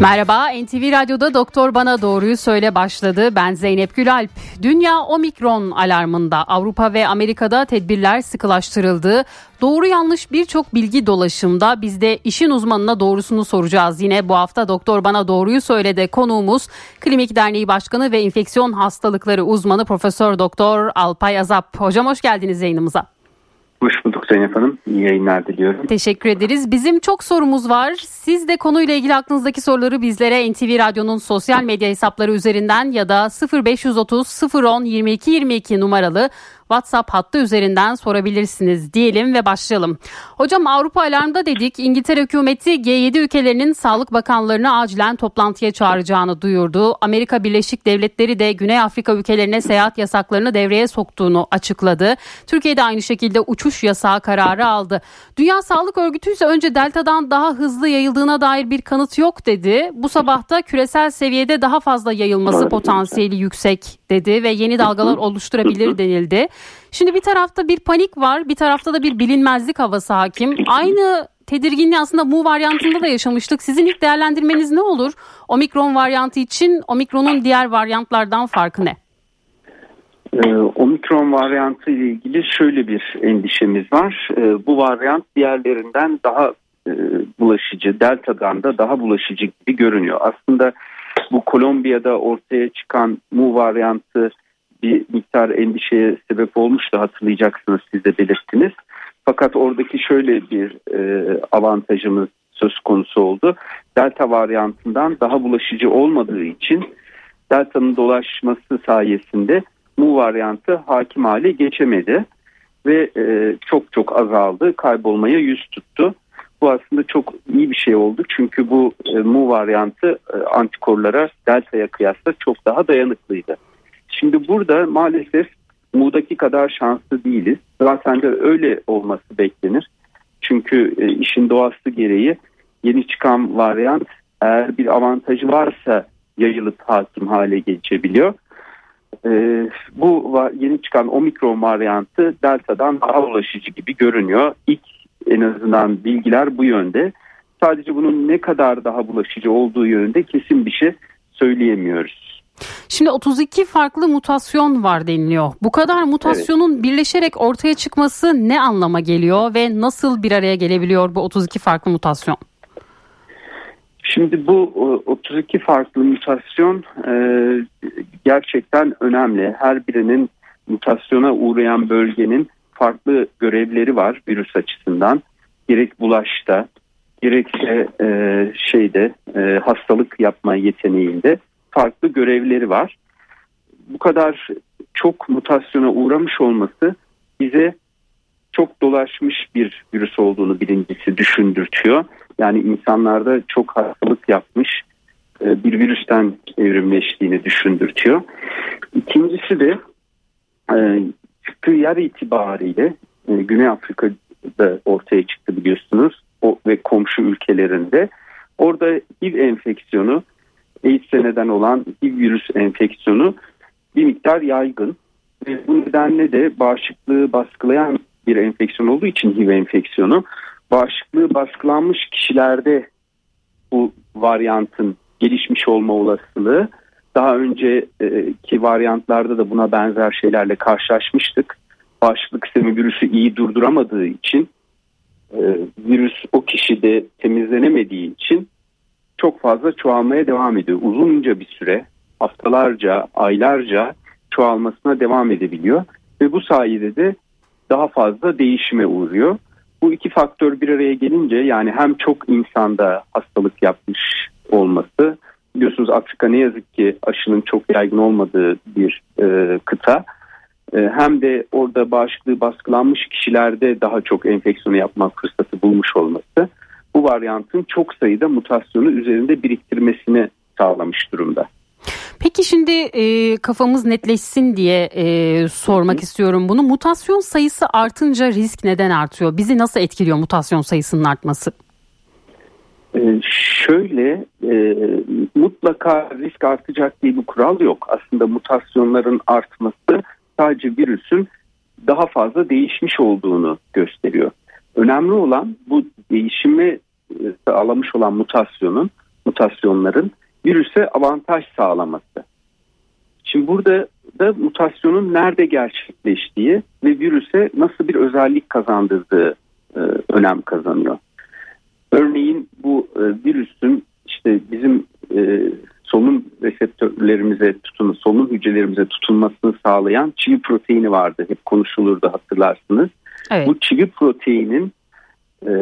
Merhaba, NTV Radyo'da Doktor Bana Doğruyu Söyle başladı. Ben Zeynep Gülalp. Dünya omikron alarmında Avrupa ve Amerika'da tedbirler sıkılaştırıldı. Doğru yanlış birçok bilgi dolaşımda biz de işin uzmanına doğrusunu soracağız. Yine bu hafta Doktor Bana Doğruyu Söyledi konuğumuz Klinik Derneği Başkanı ve Enfeksiyon Hastalıkları uzmanı Profesör Doktor Alpay Azap. Hocam hoş geldiniz yayınımıza. Hoş bulduk Zeynep Hanım. İyi yayınlar diliyorum. Teşekkür ederiz. Bizim çok sorumuz var. Siz de konuyla ilgili aklınızdaki soruları bizlere NTV Radyo'nun sosyal medya hesapları üzerinden ya da 0530 010 22 22 numaralı WhatsApp hattı üzerinden sorabilirsiniz diyelim ve başlayalım. Hocam Avrupa alarmda dedik. İngiltere hükümeti G7 ülkelerinin sağlık bakanlarını acilen toplantıya çağıracağını duyurdu. Amerika Birleşik Devletleri de Güney Afrika ülkelerine seyahat yasaklarını devreye soktuğunu açıkladı. Türkiye de aynı şekilde uçuş yasağı kararı aldı. Dünya Sağlık Örgütü ise önce Delta'dan daha hızlı yayıldığına dair bir kanıt yok dedi. Bu sabah da küresel seviyede daha fazla yayılması potansiyeli yüksek dedi ve yeni dalgalar oluşturabilir denildi. Şimdi bir tarafta bir panik var, bir tarafta da bir bilinmezlik havası hakim. Aynı tedirginliği aslında mu varyantında da yaşamıştık. Sizin ilk değerlendirmeniz ne olur? Omikron varyantı için omikronun diğer varyantlardan farkı ne? Ee, omikron varyantı ile ilgili şöyle bir endişemiz var. Ee, bu varyant diğerlerinden daha e, bulaşıcı, delta'dan da daha bulaşıcı gibi görünüyor. Aslında bu Kolombiya'da ortaya çıkan mu varyantı bir miktar endişeye sebep olmuştu hatırlayacaksınız siz de belirttiniz. Fakat oradaki şöyle bir e, avantajımız söz konusu oldu. Delta varyantından daha bulaşıcı olmadığı için delta'nın dolaşması sayesinde mu varyantı hakim hale geçemedi ve e, çok çok azaldı, kaybolmaya yüz tuttu. Bu aslında çok iyi bir şey oldu çünkü bu e, mu varyantı e, antikorlara delta'ya kıyasla çok daha dayanıklıydı. Şimdi burada maalesef Mu'daki kadar şanslı değiliz. Zaten de öyle olması beklenir. Çünkü e, işin doğası gereği yeni çıkan varyant eğer bir avantajı varsa yayılıp hakim hale geçebiliyor. E, bu yeni çıkan omikron varyantı delta'dan daha ulaşıcı gibi görünüyor. İlk en azından bilgiler bu yönde. Sadece bunun ne kadar daha bulaşıcı olduğu yönünde kesin bir şey söyleyemiyoruz. Şimdi 32 farklı mutasyon var deniliyor. Bu kadar mutasyonun evet. birleşerek ortaya çıkması ne anlama geliyor ve nasıl bir araya gelebiliyor bu 32 farklı mutasyon? Şimdi bu 32 farklı mutasyon e, gerçekten önemli. Her birinin mutasyona uğrayan bölgenin farklı görevleri var virüs açısından. Gerek bulaşta, gerekse e, şeyde e, hastalık yapma yeteneğinde farklı görevleri var. Bu kadar çok mutasyona uğramış olması bize çok dolaşmış bir virüs olduğunu birincisi düşündürtüyor. Yani insanlarda çok hastalık yapmış e, bir virüsten evrimleştiğini düşündürtüyor. İkincisi de e, çıktığı yer itibariyle e, Güney Afrika'da ortaya çıktı biliyorsunuz o ve komşu ülkelerinde. Orada HIV enfeksiyonu AIDS'e neden olan HIV virüs enfeksiyonu bir miktar yaygın. Ve bu nedenle de bağışıklığı baskılayan bir enfeksiyon olduğu için HIV enfeksiyonu bağışıklığı baskılanmış kişilerde bu varyantın gelişmiş olma olasılığı daha önceki varyantlarda da buna benzer şeylerle karşılaşmıştık. Bağışıklık sistemi virüsü iyi durduramadığı için e, virüs o kişide temizlenemediği için çok fazla çoğalmaya devam ediyor. Uzunca bir süre haftalarca, aylarca çoğalmasına devam edebiliyor ve bu sayede de daha fazla değişime uğruyor. Bu iki faktör bir araya gelince yani hem çok insanda hastalık yapmış olması biliyorsunuz Afrika ne yazık ki aşının çok yaygın olmadığı bir e, kıta e, hem de orada bağışıklığı baskılanmış kişilerde daha çok enfeksiyonu yapmak fırsatı bulmuş olması bu varyantın çok sayıda mutasyonu üzerinde biriktirmesini sağlamış durumda. Peki şimdi e, kafamız netleşsin diye e, sormak Hı. istiyorum bunu. Mutasyon sayısı artınca risk neden artıyor? Bizi nasıl etkiliyor mutasyon sayısının artması? E, şöyle e, mutlaka risk artacak diye bir kural yok. Aslında mutasyonların artması sadece virüsün daha fazla değişmiş olduğunu gösteriyor. Önemli olan bu değişimi e, sağlamış olan mutasyonun, mutasyonların virüse avantaj sağlaması. Şimdi burada da mutasyonun nerede gerçekleştiği ve virüse nasıl bir özellik kazandırdığı e, önem kazanıyor. Örneğin bu e, virüsün işte bizim e, solunum reseptörlerimize tutun, solunum hücrelerimize tutunmasını sağlayan çivi proteini vardı. Hep konuşulurdu hatırlarsınız. Evet. Bu çivi proteinin e,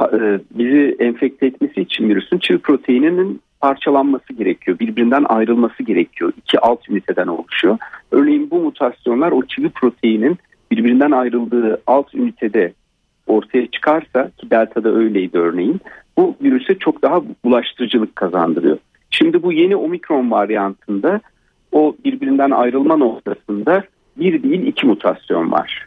e, bizi enfekte etmesi için virüsün çivi proteininin parçalanması gerekiyor. Birbirinden ayrılması gerekiyor. İki alt üniteden oluşuyor. Örneğin bu mutasyonlar o çivi proteinin birbirinden ayrıldığı alt ünitede ortaya çıkarsa ki delta'da öyleydi örneğin bu virüse çok daha bulaştırıcılık kazandırıyor. Şimdi bu yeni omikron varyantında o birbirinden ayrılma noktasında bir değil iki mutasyon var.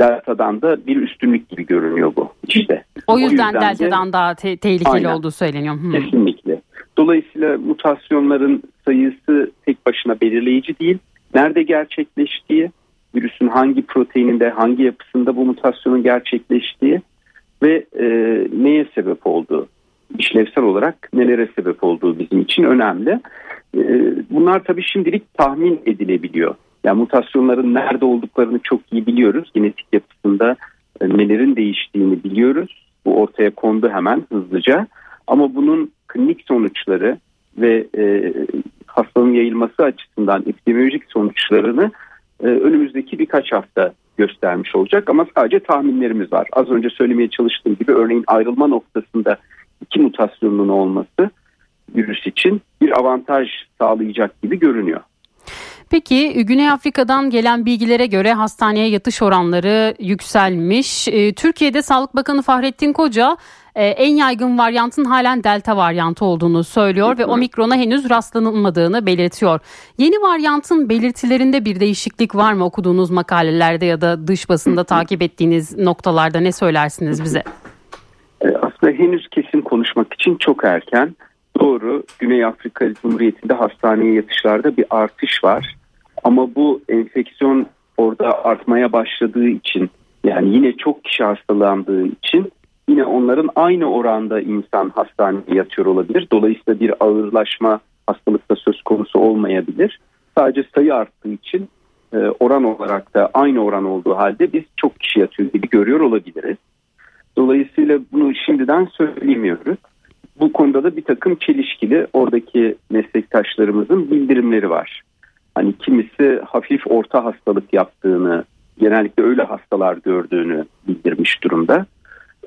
Delta'dan da bir üstünlük gibi görünüyor bu işte. O yüzden, o yüzden Delta'dan de, daha te- tehlikeli aynen, olduğu söyleniyor. Hmm. Kesinlikle. Dolayısıyla mutasyonların sayısı tek başına belirleyici değil. Nerede gerçekleştiği, virüsün hangi proteininde, hangi yapısında bu mutasyonun gerçekleştiği ve e, neye sebep olduğu, işlevsel olarak nelere sebep olduğu bizim için önemli. E, bunlar tabii şimdilik tahmin edilebiliyor. Yani mutasyonların nerede olduklarını çok iyi biliyoruz. Genetik yapısında e, nelerin değiştiğini biliyoruz. Bu ortaya kondu hemen hızlıca. Ama bunun klinik sonuçları ve e, hastalığın yayılması açısından epidemiolojik sonuçlarını e, önümüzdeki birkaç hafta göstermiş olacak ama sadece tahminlerimiz var. Az önce söylemeye çalıştığım gibi örneğin ayrılma noktasında iki mutasyonun olması virüs için bir avantaj sağlayacak gibi görünüyor. Peki Güney Afrika'dan gelen bilgilere göre hastaneye yatış oranları yükselmiş. Ee, Türkiye'de Sağlık Bakanı Fahrettin Koca e, en yaygın varyantın halen delta varyantı olduğunu söylüyor ve omikrona henüz rastlanılmadığını belirtiyor. Yeni varyantın belirtilerinde bir değişiklik var mı okuduğunuz makalelerde ya da dış basında takip ettiğiniz noktalarda ne söylersiniz bize? E, aslında henüz kesin konuşmak için çok erken. Doğru Güney Afrika Cumhuriyeti'nde hastaneye yatışlarda bir artış var. Ama bu enfeksiyon orada artmaya başladığı için yani yine çok kişi hastalandığı için yine onların aynı oranda insan hastaneye yatıyor olabilir. Dolayısıyla bir ağırlaşma hastalıkta söz konusu olmayabilir. Sadece sayı arttığı için e, oran olarak da aynı oran olduğu halde biz çok kişi yatıyor gibi görüyor olabiliriz. Dolayısıyla bunu şimdiden söylemiyoruz. Bu konuda da bir takım çelişkili oradaki meslektaşlarımızın bildirimleri var. Hani kimisi hafif orta hastalık yaptığını, genellikle öyle hastalar gördüğünü bildirmiş durumda.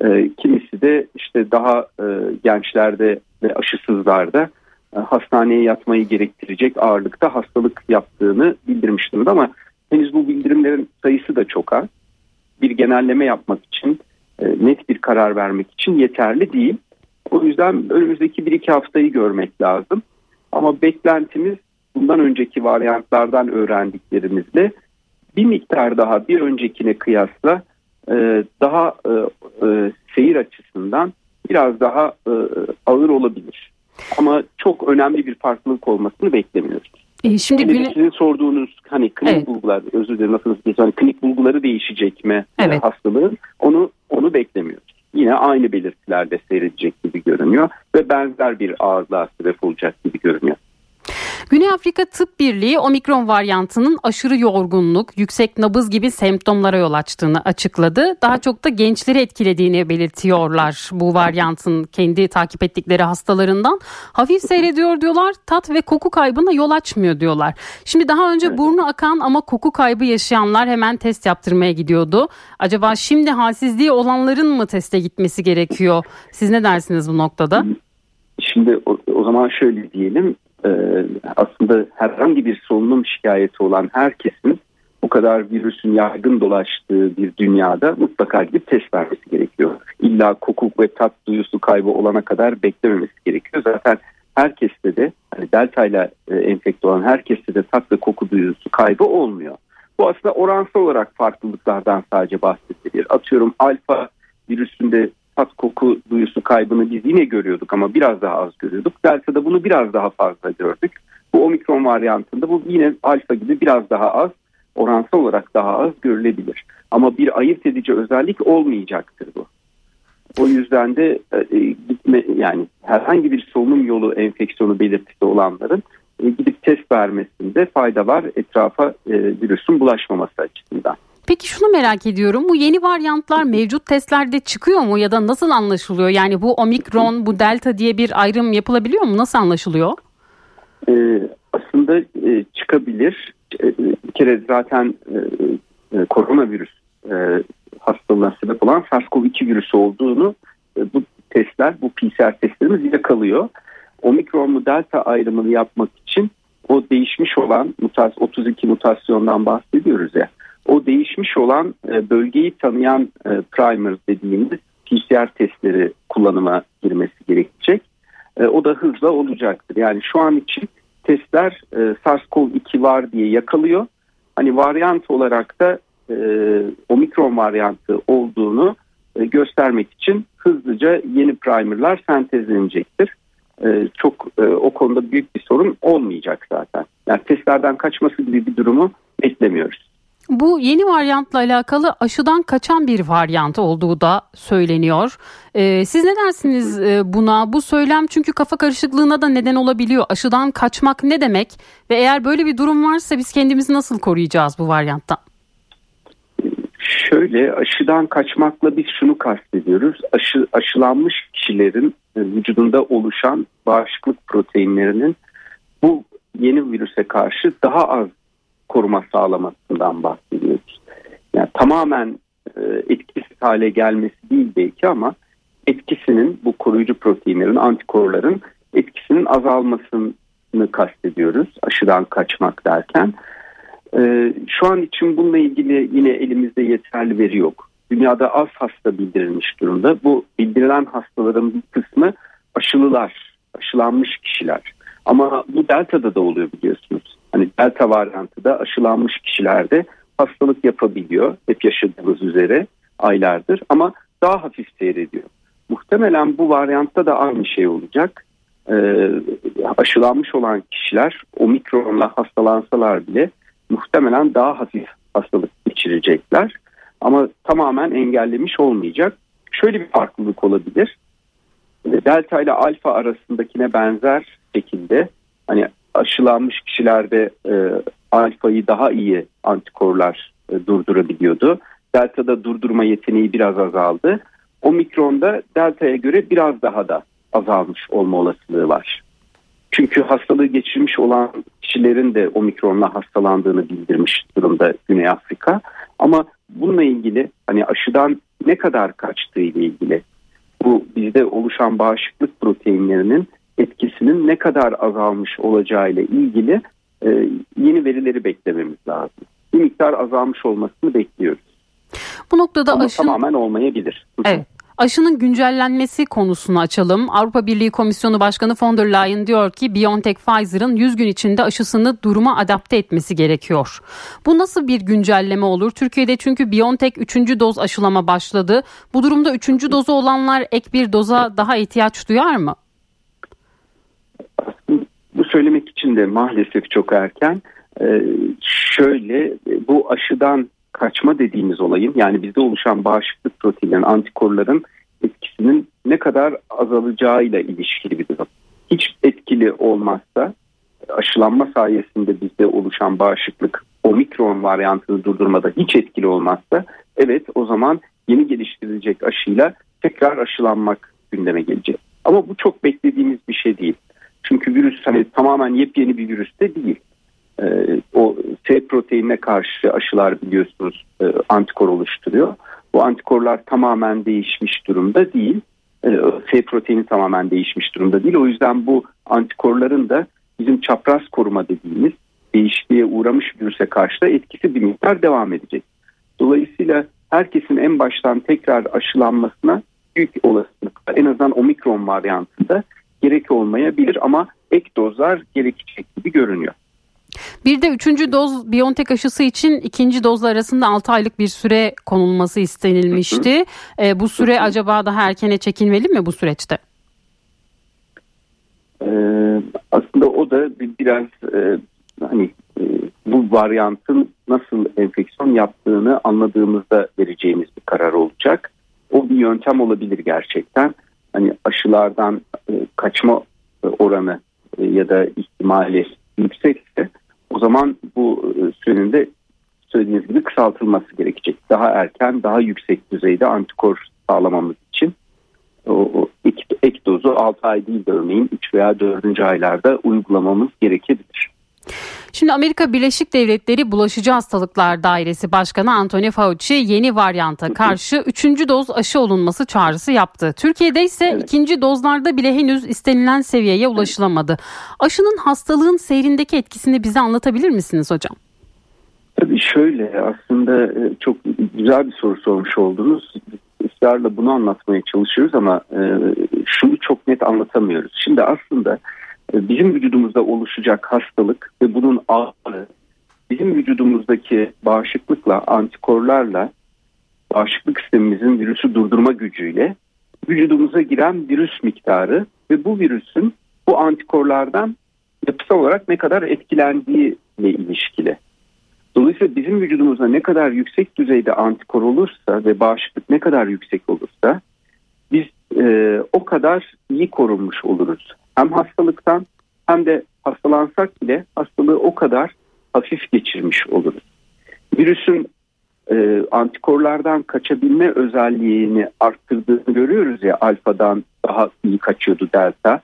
E, kimisi de işte daha e, gençlerde ve aşısızlarda e, hastaneye yatmayı gerektirecek ağırlıkta hastalık yaptığını bildirmiş durumda ama henüz bu bildirimlerin sayısı da çok az. Bir genelleme yapmak için, e, net bir karar vermek için yeterli değil. O yüzden önümüzdeki bir iki haftayı görmek lazım. Ama beklentimiz bundan önceki varyantlardan öğrendiklerimizle bir miktar daha bir öncekine kıyasla e, daha e, e, seyir açısından biraz daha ağır olabilir. Ama çok önemli bir farklılık olmasını beklemiyoruz. E şimdi güne... sizin sorduğunuz hani klinik evet. bulgular özür dilerim nasıl hani klinik bulguları değişecek mi evet. hastalığın onu onu beklemiyoruz. Yine aynı belirtilerde seyredecek gibi görünüyor ve benzer bir ağırlığa sebep olacak gibi görünüyor. Güney Afrika Tıp Birliği omikron varyantının aşırı yorgunluk, yüksek nabız gibi semptomlara yol açtığını açıkladı. Daha çok da gençleri etkilediğini belirtiyorlar bu varyantın kendi takip ettikleri hastalarından. Hafif seyrediyor diyorlar, tat ve koku kaybına yol açmıyor diyorlar. Şimdi daha önce burnu akan ama koku kaybı yaşayanlar hemen test yaptırmaya gidiyordu. Acaba şimdi halsizliği olanların mı teste gitmesi gerekiyor? Siz ne dersiniz bu noktada? Şimdi o, o zaman şöyle diyelim e, aslında herhangi bir solunum şikayeti olan herkesin bu kadar virüsün yaygın dolaştığı bir dünyada mutlaka gidip test vermesi gerekiyor. İlla koku ve tat duyusu kaybı olana kadar beklememesi gerekiyor. Zaten herkeste de hani delta ile e, enfekte olan herkeste de tat ve koku duyusu kaybı olmuyor. Bu aslında oransal olarak farklılıklardan sadece bahsedilir. Atıyorum alfa virüsünde tat koku duyusu kaybını biz yine görüyorduk ama biraz daha az görüyorduk. Delta'da bunu biraz daha fazla gördük. Bu omikron varyantında bu yine alfa gibi biraz daha az oransal olarak daha az görülebilir. Ama bir ayırt edici özellik olmayacaktır bu. O yüzden de e, gitme yani herhangi bir solunum yolu enfeksiyonu belirtisi olanların e, gidip test vermesinde fayda var etrafa e, virüsün bulaşmaması açısından. Peki şunu merak ediyorum. Bu yeni varyantlar mevcut testlerde çıkıyor mu ya da nasıl anlaşılıyor? Yani bu omikron, bu delta diye bir ayrım yapılabiliyor mu? Nasıl anlaşılıyor? Ee, aslında e, çıkabilir. E, bir kere zaten e, e, koronavirüs e, hastalığına sebep olan SARS-CoV-2 virüsü olduğunu e, bu testler, bu PCR testlerimiz yakalıyor. Omikron mu delta ayrımını yapmak için o değişmiş olan mutas 32 mutasyondan bahsediyoruz ya. O değişmiş olan e, bölgeyi tanıyan e, primer dediğimiz PCR testleri kullanıma girmesi gerekecek. E, o da hızla olacaktır. Yani şu an için testler e, SARS-CoV-2 var diye yakalıyor. Hani varyant olarak da e, omikron varyantı olduğunu göstermek için hızlıca yeni primerlar sentezlenecektir. Çok o konuda büyük bir sorun olmayacak zaten. Yani testlerden kaçması gibi bir durumu beklemiyoruz. Bu yeni varyantla alakalı aşıdan kaçan bir varyant olduğu da söyleniyor. Ee, siz ne dersiniz e, buna? Bu söylem çünkü kafa karışıklığına da neden olabiliyor. Aşıdan kaçmak ne demek? Ve eğer böyle bir durum varsa biz kendimizi nasıl koruyacağız bu varyanttan? Şöyle aşıdan kaçmakla biz şunu kastediyoruz. Aşı, aşılanmış kişilerin e, vücudunda oluşan bağışıklık proteinlerinin bu yeni virüse karşı daha az koruma sağlamasından bahsediyoruz. Yani tamamen e, etkisiz hale gelmesi değil belki ama etkisinin bu koruyucu proteinlerin, antikorların etkisinin azalmasını kastediyoruz aşıdan kaçmak derken. E, şu an için bununla ilgili yine elimizde yeterli veri yok. Dünyada az hasta bildirilmiş durumda. Bu bildirilen hastaların bir kısmı aşılılar, aşılanmış kişiler. Ama bu delta'da da oluyor biliyorsunuz. Hani delta varyantı da aşılanmış kişilerde hastalık yapabiliyor. Hep yaşadığımız üzere aylardır ama daha hafif seyrediyor. Muhtemelen bu varyantta da aynı şey olacak. Ee, aşılanmış olan kişiler omikronla hastalansalar bile muhtemelen daha hafif hastalık geçirecekler. Ama tamamen engellemiş olmayacak. Şöyle bir farklılık olabilir. Delta ile alfa arasındakine benzer şekilde hani aşılanmış kişilerde e, alfayı daha iyi antikorlar e, durdurabiliyordu. Delta'da durdurma yeteneği biraz azaldı. Omikron'da delta'ya göre biraz daha da azalmış olma olasılığı var. Çünkü hastalığı geçirmiş olan kişilerin de omikronla hastalandığını bildirmiş durumda Güney Afrika. Ama bununla ilgili hani aşıdan ne kadar kaçtığı ile ilgili bu bizde oluşan bağışıklık proteinlerinin etkisinin ne kadar azalmış olacağıyla ilgili e, yeni verileri beklememiz lazım. Bir miktar azalmış olmasını bekliyoruz. Bu noktada Ama aşın... tamamen olmayabilir. Evet. Aşının güncellenmesi konusunu açalım. Avrupa Birliği Komisyonu Başkanı von der Leyen diyor ki BioNTech Pfizer'ın 100 gün içinde aşısını duruma adapte etmesi gerekiyor. Bu nasıl bir güncelleme olur? Türkiye'de çünkü BioNTech 3. doz aşılama başladı. Bu durumda 3. dozu olanlar ek bir doza daha ihtiyaç duyar mı? Söylemek için de maalesef çok erken. Ee, şöyle bu aşıdan kaçma dediğimiz olayın yani bizde oluşan bağışıklık proteinlerin, antikorların etkisinin ne kadar azalacağıyla ilişkili bir durum. Hiç etkili olmazsa aşılanma sayesinde bizde oluşan bağışıklık omikron varyantını durdurmada hiç etkili olmazsa evet o zaman yeni geliştirilecek aşıyla tekrar aşılanmak gündeme gelecek. Ama bu çok beklediğimiz bir şey değil. Tamamen yepyeni bir virüs de değil. Ee, o S proteinine karşı aşılar biliyorsunuz e, antikor oluşturuyor. Bu antikorlar tamamen değişmiş durumda değil. E, S proteini tamamen değişmiş durumda değil. O yüzden bu antikorların da bizim çapraz koruma dediğimiz değişikliğe uğramış virüse karşı da etkisi bir miktar devam edecek. Dolayısıyla herkesin en baştan tekrar aşılanmasına büyük olasılıkla en azından omikron varyantında gerek olmayabilir ama ek dozlar gerekecek gibi görünüyor. Bir de üçüncü doz Biontech aşısı için ikinci dozla arasında 6 aylık bir süre konulması istenilmişti. E, bu süre acaba daha erkene çekilmeli mi bu süreçte? Ee, aslında o da biraz e, hani e, bu varyantın nasıl enfeksiyon yaptığını anladığımızda vereceğimiz bir karar olacak. O bir yöntem olabilir gerçekten. Hani aşılardan e, kaçma oranı ya da ihtimali yüksekse o zaman bu e, sürenin de söylediğiniz gibi kısaltılması gerekecek. Daha erken, daha yüksek düzeyde antikor sağlamamız için o ek, ek dozu 6 ay değil de örneğin 3 veya 4. aylarda uygulamamız gerekebilir. Şimdi Amerika Birleşik Devletleri Bulaşıcı Hastalıklar Dairesi Başkanı Anthony Fauci yeni varyanta karşı 3. doz aşı olunması çağrısı yaptı. Türkiye'de ise evet. ikinci dozlarda bile henüz istenilen seviyeye ulaşılamadı. Aşının hastalığın seyrindeki etkisini bize anlatabilir misiniz hocam? Tabii şöyle aslında e, çok güzel bir soru sormuş oldunuz. Israrla bunu anlatmaya çalışıyoruz ama e, şunu çok net anlatamıyoruz. Şimdi aslında bizim vücudumuzda oluşacak hastalık ve bunun ağırlığı bizim vücudumuzdaki bağışıklıkla, antikorlarla, bağışıklık sistemimizin virüsü durdurma gücüyle vücudumuza giren virüs miktarı ve bu virüsün bu antikorlardan yapısal olarak ne kadar etkilendiği ile ilişkili. Dolayısıyla bizim vücudumuzda ne kadar yüksek düzeyde antikor olursa ve bağışıklık ne kadar yüksek olursa biz e, o kadar iyi korunmuş oluruz. Hem hastalıktan hem de hastalansak bile hastalığı o kadar hafif geçirmiş oluruz. Virüsün e, antikorlardan kaçabilme özelliğini arttırdığını görüyoruz ya alfadan daha iyi kaçıyordu delta.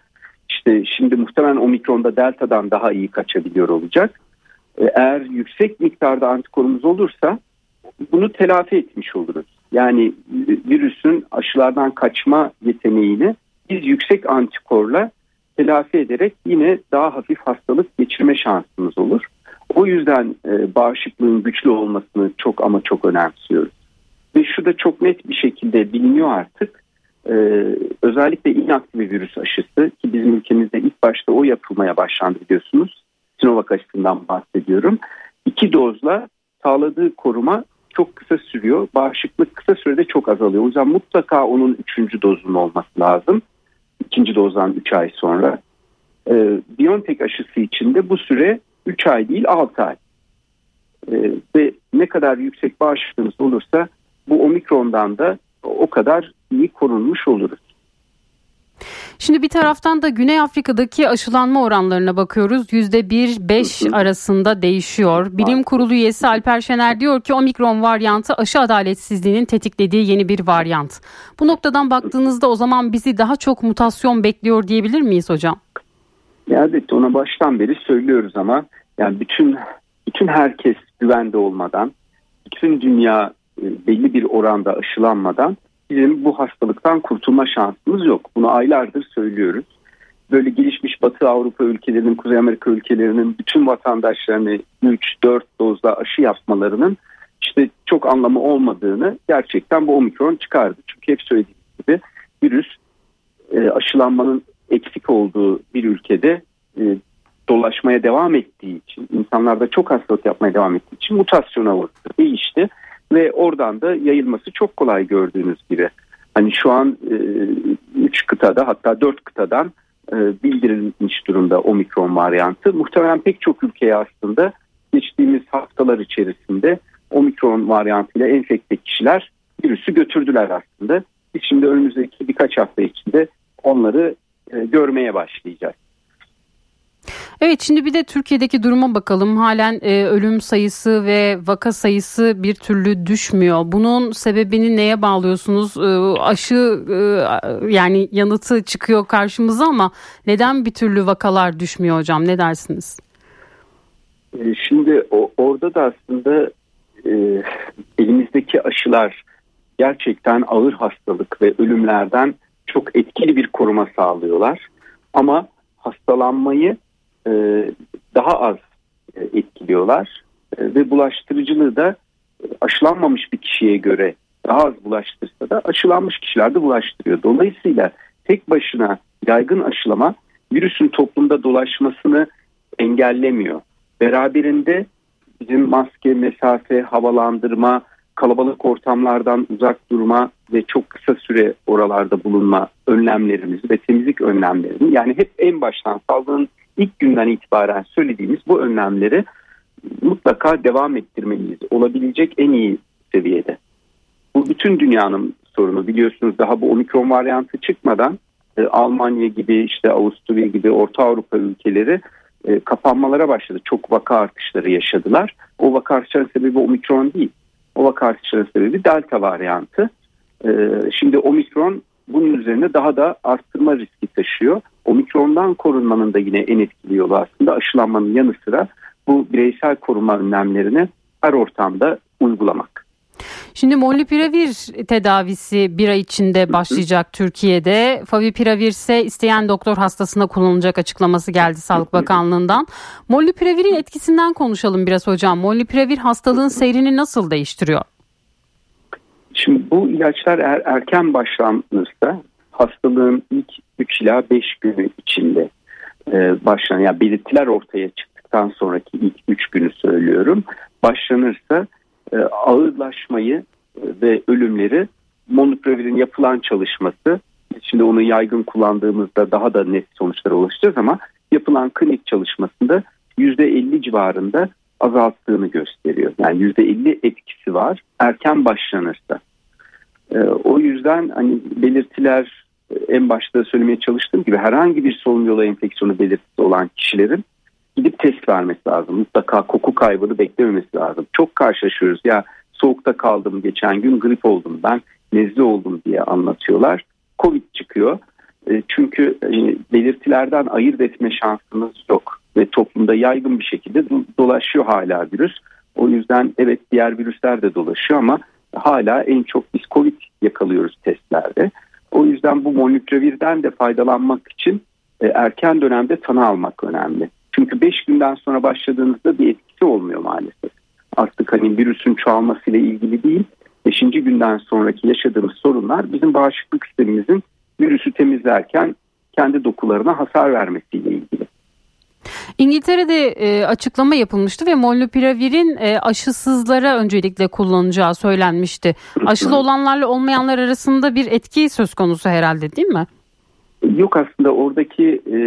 İşte şimdi muhtemelen omikronda deltadan daha iyi kaçabiliyor olacak. E, eğer yüksek miktarda antikorumuz olursa bunu telafi etmiş oluruz. Yani virüsün aşılardan kaçma yeteneğini biz yüksek antikorla telafi ederek yine daha hafif hastalık geçirme şansımız olur. O yüzden e, bağışıklığın güçlü olmasını çok ama çok önemsiyoruz. Ve şu da çok net bir şekilde biliniyor artık. Ee, özellikle inaktif virüs aşısı ki bizim ülkemizde ilk başta o yapılmaya başlandı biliyorsunuz. Sinovac aşısından bahsediyorum. İki dozla sağladığı koruma çok kısa sürüyor. Bağışıklık kısa sürede çok azalıyor. O yüzden mutlaka onun üçüncü dozunun olması lazım. İkinci dozdan üç ay sonra. Ee, BioNTech aşısı için de bu süre üç ay değil altı ay. Ee, ve ne kadar yüksek bağışıklığımız olursa bu omikrondan da o kadar iyi korunmuş oluruz. Şimdi bir taraftan da Güney Afrika'daki aşılanma oranlarına bakıyoruz. %1-5 arasında değişiyor. Bilim Kurulu üyesi Alper Şener diyor ki omikron varyantı aşı adaletsizliğinin tetiklediği yeni bir varyant. Bu noktadan baktığınızda o zaman bizi daha çok mutasyon bekliyor diyebilir miyiz hocam? Evet ona baştan beri söylüyoruz ama yani bütün bütün herkes güvende olmadan, bütün dünya e, belli bir oranda aşılanmadan bizim bu hastalıktan kurtulma şansımız yok. Bunu aylardır söylüyoruz. Böyle gelişmiş Batı Avrupa ülkelerinin, Kuzey Amerika ülkelerinin bütün vatandaşlarını 3-4 dozda aşı yapmalarının işte çok anlamı olmadığını gerçekten bu omikron çıkardı. Çünkü hep söylediğim gibi virüs e, aşılanmanın eksik olduğu bir ülkede e, dolaşmaya devam ettiği için, insanlarda çok hastalık yapmaya devam ettiği için mutasyona uğradı, değişti ve oradan da yayılması çok kolay gördüğünüz gibi. Hani şu an 3 e, kıtada hatta 4 kıtadan e, bildirilmiş durumda omikron varyantı. Muhtemelen pek çok ülkeye aslında geçtiğimiz haftalar içerisinde omikron varyantıyla enfekte kişiler virüsü götürdüler aslında. Biz şimdi önümüzdeki birkaç hafta içinde onları e, görmeye başlayacağız. Evet şimdi bir de Türkiye'deki duruma bakalım. Halen e, ölüm sayısı ve vaka sayısı bir türlü düşmüyor. Bunun sebebini neye bağlıyorsunuz? E, aşı e, yani yanıtı çıkıyor karşımıza ama neden bir türlü vakalar düşmüyor hocam? Ne dersiniz? E, şimdi o, orada da aslında e, elimizdeki aşılar gerçekten ağır hastalık ve ölümlerden çok etkili bir koruma sağlıyorlar. Ama hastalanmayı e, daha az e, etkiliyorlar e, ve bulaştırıcılığı da aşılanmamış bir kişiye göre daha az bulaştırsa da aşılanmış kişiler de bulaştırıyor. Dolayısıyla tek başına yaygın aşılama virüsün toplumda dolaşmasını engellemiyor. Beraberinde bizim maske, mesafe, havalandırma, kalabalık ortamlardan uzak durma ve çok kısa süre oralarda bulunma önlemlerimiz ve temizlik önlemlerini yani hep en baştan salgının ilk günden itibaren söylediğimiz bu önlemleri mutlaka devam ettirmeliyiz. Olabilecek en iyi seviyede. Bu bütün dünyanın sorunu biliyorsunuz daha bu omikron varyantı çıkmadan e, Almanya gibi işte Avusturya gibi Orta Avrupa ülkeleri e, kapanmalara başladı. Çok vaka artışları yaşadılar. O vaka artışların sebebi omikron değil. O vaka artışların sebebi delta varyantı. E, şimdi omikron bunun üzerine daha da arttırma riski taşıyor. Omikrondan korunmanın da yine en etkili yolu aslında aşılanmanın yanı sıra bu bireysel koruma önlemlerini her ortamda uygulamak. Şimdi molnupiravir tedavisi bir ay içinde başlayacak Türkiye'de. Favipiravir ise isteyen doktor hastasına kullanılacak açıklaması geldi Sağlık Bakanlığı'ndan. Molnupiravir'in etkisinden konuşalım biraz hocam. Molnupiravir hastalığın seyrini nasıl değiştiriyor? Şimdi bu ilaçlar er, erken başlanırsa hastalığın ilk 3 ila 5 günü içinde e, başlanan yani belirtiler ortaya çıktıktan sonraki ilk 3 günü söylüyorum. Başlanırsa e, ağırlaşmayı e, ve ölümleri monoprevirin yapılan çalışması şimdi onu yaygın kullandığımızda daha da net sonuçlara ulaşacağız ama yapılan klinik çalışmasında %50 civarında azalttığını gösteriyor. Yani %50 etkisi var erken başlanırsa. E, o yüzden hani belirtiler en başta söylemeye çalıştığım gibi herhangi bir solunum yolu enfeksiyonu belirtisi olan kişilerin gidip test vermesi lazım. Mutlaka koku kaybını beklememesi lazım. Çok karşılaşıyoruz ya soğukta kaldım geçen gün grip oldum ben nezle oldum diye anlatıyorlar. Covid çıkıyor. E, çünkü e, belirtilerden ayırt etme şansımız yok ve toplumda yaygın bir şekilde dolaşıyor hala virüs. O yüzden evet diğer virüsler de dolaşıyor ama hala en çok biz Covid yakalıyoruz testlerde. O yüzden bu molnupirevirden de faydalanmak için e, erken dönemde tanı almak önemli. Çünkü 5 günden sonra başladığınızda bir etkisi olmuyor maalesef. Artık hani virüsün çoğalmasıyla ilgili değil, 5. günden sonraki yaşadığımız sorunlar bizim bağışıklık sistemimizin virüsü temizlerken kendi dokularına hasar vermesiyle ilgili. İngiltere'de e, açıklama yapılmıştı ve molnupiravir'in e, aşısızlara öncelikle kullanacağı söylenmişti. Aşılı olanlarla olmayanlar arasında bir etki söz konusu herhalde değil mi? Yok aslında oradaki e,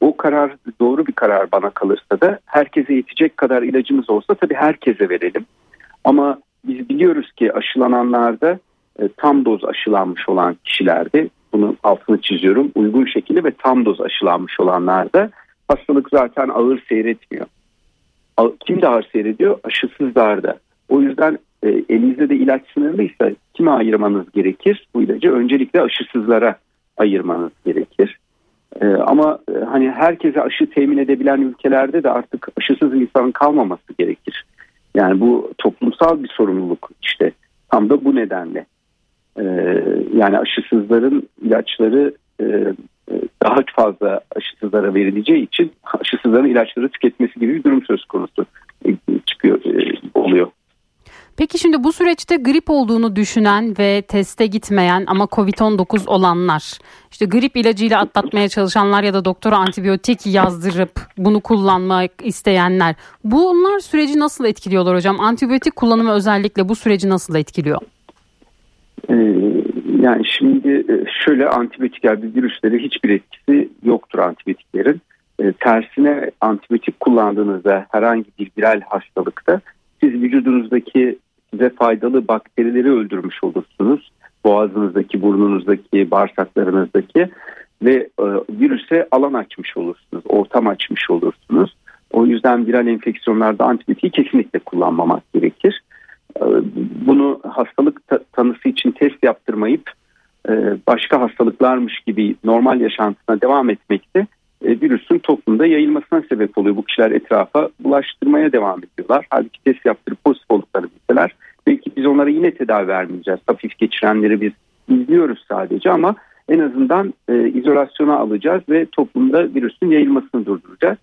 o karar doğru bir karar bana kalırsa da herkese yetecek kadar ilacımız olsa tabii herkese verelim. Ama biz biliyoruz ki aşılananlarda e, tam doz aşılanmış olan kişilerde bunu altını çiziyorum uygun şekilde ve tam doz aşılanmış olanlarda hastalık zaten ağır seyretmiyor. Kim de ağır seyrediyor? Aşısızlarda. O yüzden e, elinizde de ilaç sınırlıysa kime ayırmanız gerekir? Bu ilacı öncelikle aşısızlara ayırmanız gerekir. Ee, ama e, hani herkese aşı temin edebilen ülkelerde de artık aşısız insanın kalmaması gerekir. Yani bu toplumsal bir sorumluluk işte tam da bu nedenle. Ee, yani aşısızların ilaçları e, e, daha fazla aşısızlara verileceği için aşısızların ilaçları tüketmesi gibi bir durum söz konusu e, çıkıyor e, oluyor. Peki şimdi bu süreçte grip olduğunu düşünen ve teste gitmeyen ama Covid-19 olanlar, işte grip ilacıyla atlatmaya çalışanlar ya da doktora antibiyotik yazdırıp bunu kullanmak isteyenler, bunlar süreci nasıl etkiliyorlar hocam? Antibiyotik kullanımı özellikle bu süreci nasıl etkiliyor? Ee, yani şimdi e, şöyle antibiyotik yani virüsleri hiçbir etkisi yoktur antibiyotiklerin. Ee, tersine antibiyotik kullandığınızda herhangi bir viral hastalıkta siz vücudunuzdaki size faydalı bakterileri öldürmüş olursunuz. Boğazınızdaki, burnunuzdaki, bağırsaklarınızdaki ve e, virüse alan açmış olursunuz, ortam açmış olursunuz. O yüzden viral enfeksiyonlarda antibiyotiği kesinlikle kullanmamak gerekir. E, bunu hastalık ta- tanısı için test yaptırmayıp e, başka hastalıklarmış gibi normal yaşantısına devam etmekte e, virüsün toplumda yayılmasına sebep oluyor. Bu kişiler etrafa bulaştırmaya devam ediyorlar. Halbuki test yaptırıp pozitif oldukları bilseler belki biz onlara yine tedavi vermeyeceğiz. Hafif geçirenleri biz izliyoruz sadece ama en azından e, izolasyona alacağız ve toplumda virüsün yayılmasını durduracağız.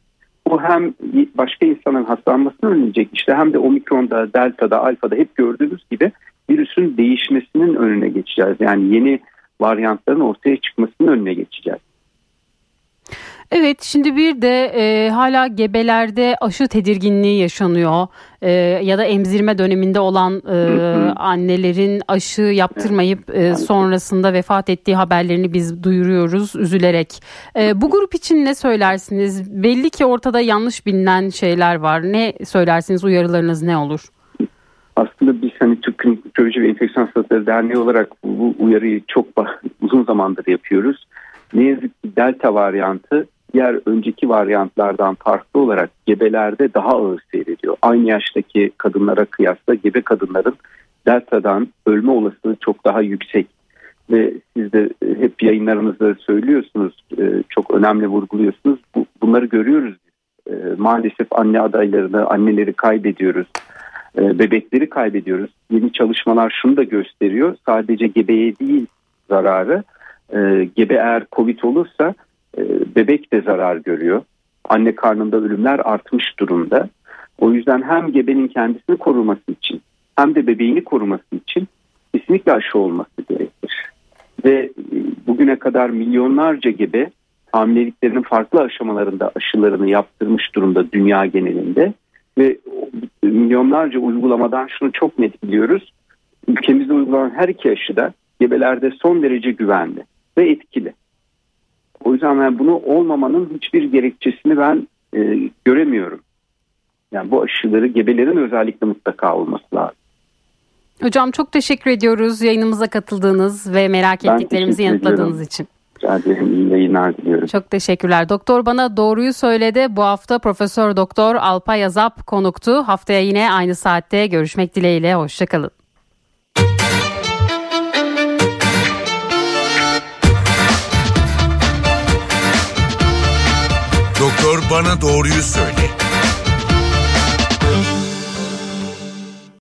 Bu hem başka insanın hastalanmasını önleyecek işte hem de omikronda, delta'da, alfa'da hep gördüğümüz gibi virüsün değişmesinin önüne geçeceğiz. Yani yeni varyantların ortaya çıkmasının önüne geçeceğiz. Evet şimdi bir de e, hala gebelerde aşı tedirginliği yaşanıyor e, ya da emzirme döneminde olan e, annelerin aşı yaptırmayıp e, sonrasında vefat ettiği haberlerini biz duyuruyoruz üzülerek. E, bu grup için ne söylersiniz? Belli ki ortada yanlış bilinen şeyler var. Ne söylersiniz uyarılarınız ne olur? Aslında biz hani Türk Klinik Mikroloji ve Enfeksiyon Hastalıkları Derneği olarak bu uyarıyı çok uzun zamandır yapıyoruz. Ne yazık ki delta varyantı diğer önceki varyantlardan farklı olarak gebelerde daha ağır seyrediyor. Aynı yaştaki kadınlara kıyasla gebe kadınların delta'dan ölme olasılığı çok daha yüksek. Ve siz de hep yayınlarınızda söylüyorsunuz, e, çok önemli vurguluyorsunuz. Bunları görüyoruz. E, maalesef anne adaylarını, anneleri kaybediyoruz. E, bebekleri kaybediyoruz. Yeni çalışmalar şunu da gösteriyor. Sadece gebeye değil zararı. Gebe eğer Covid olursa e, bebek de zarar görüyor. Anne karnında ölümler artmış durumda. O yüzden hem gebenin kendisini koruması için hem de bebeğini koruması için kesinlikle aşı olması gerekir. Ve e, bugüne kadar milyonlarca gebe hamileliklerinin farklı aşamalarında aşılarını yaptırmış durumda dünya genelinde. Ve milyonlarca uygulamadan şunu çok net biliyoruz. Ülkemizde uygulanan her iki aşı da gebelerde son derece güvenli ve etkili. O yüzden ben bunu olmamanın hiçbir gerekçesini ben e, göremiyorum. Yani bu aşıları gebelerin özellikle mutlaka olması lazım. Hocam çok teşekkür ediyoruz yayınımıza katıldığınız ve merak ben ettiklerimizi yanıtladığınız için. Rica ederim. İyi yayınlar diliyorum. Çok teşekkürler. Doktor bana doğruyu söyledi. Bu hafta Profesör Doktor Alpay Azap konuktu. Haftaya yine aynı saatte görüşmek dileğiyle. Hoşçakalın. Bana doğruyu söyle.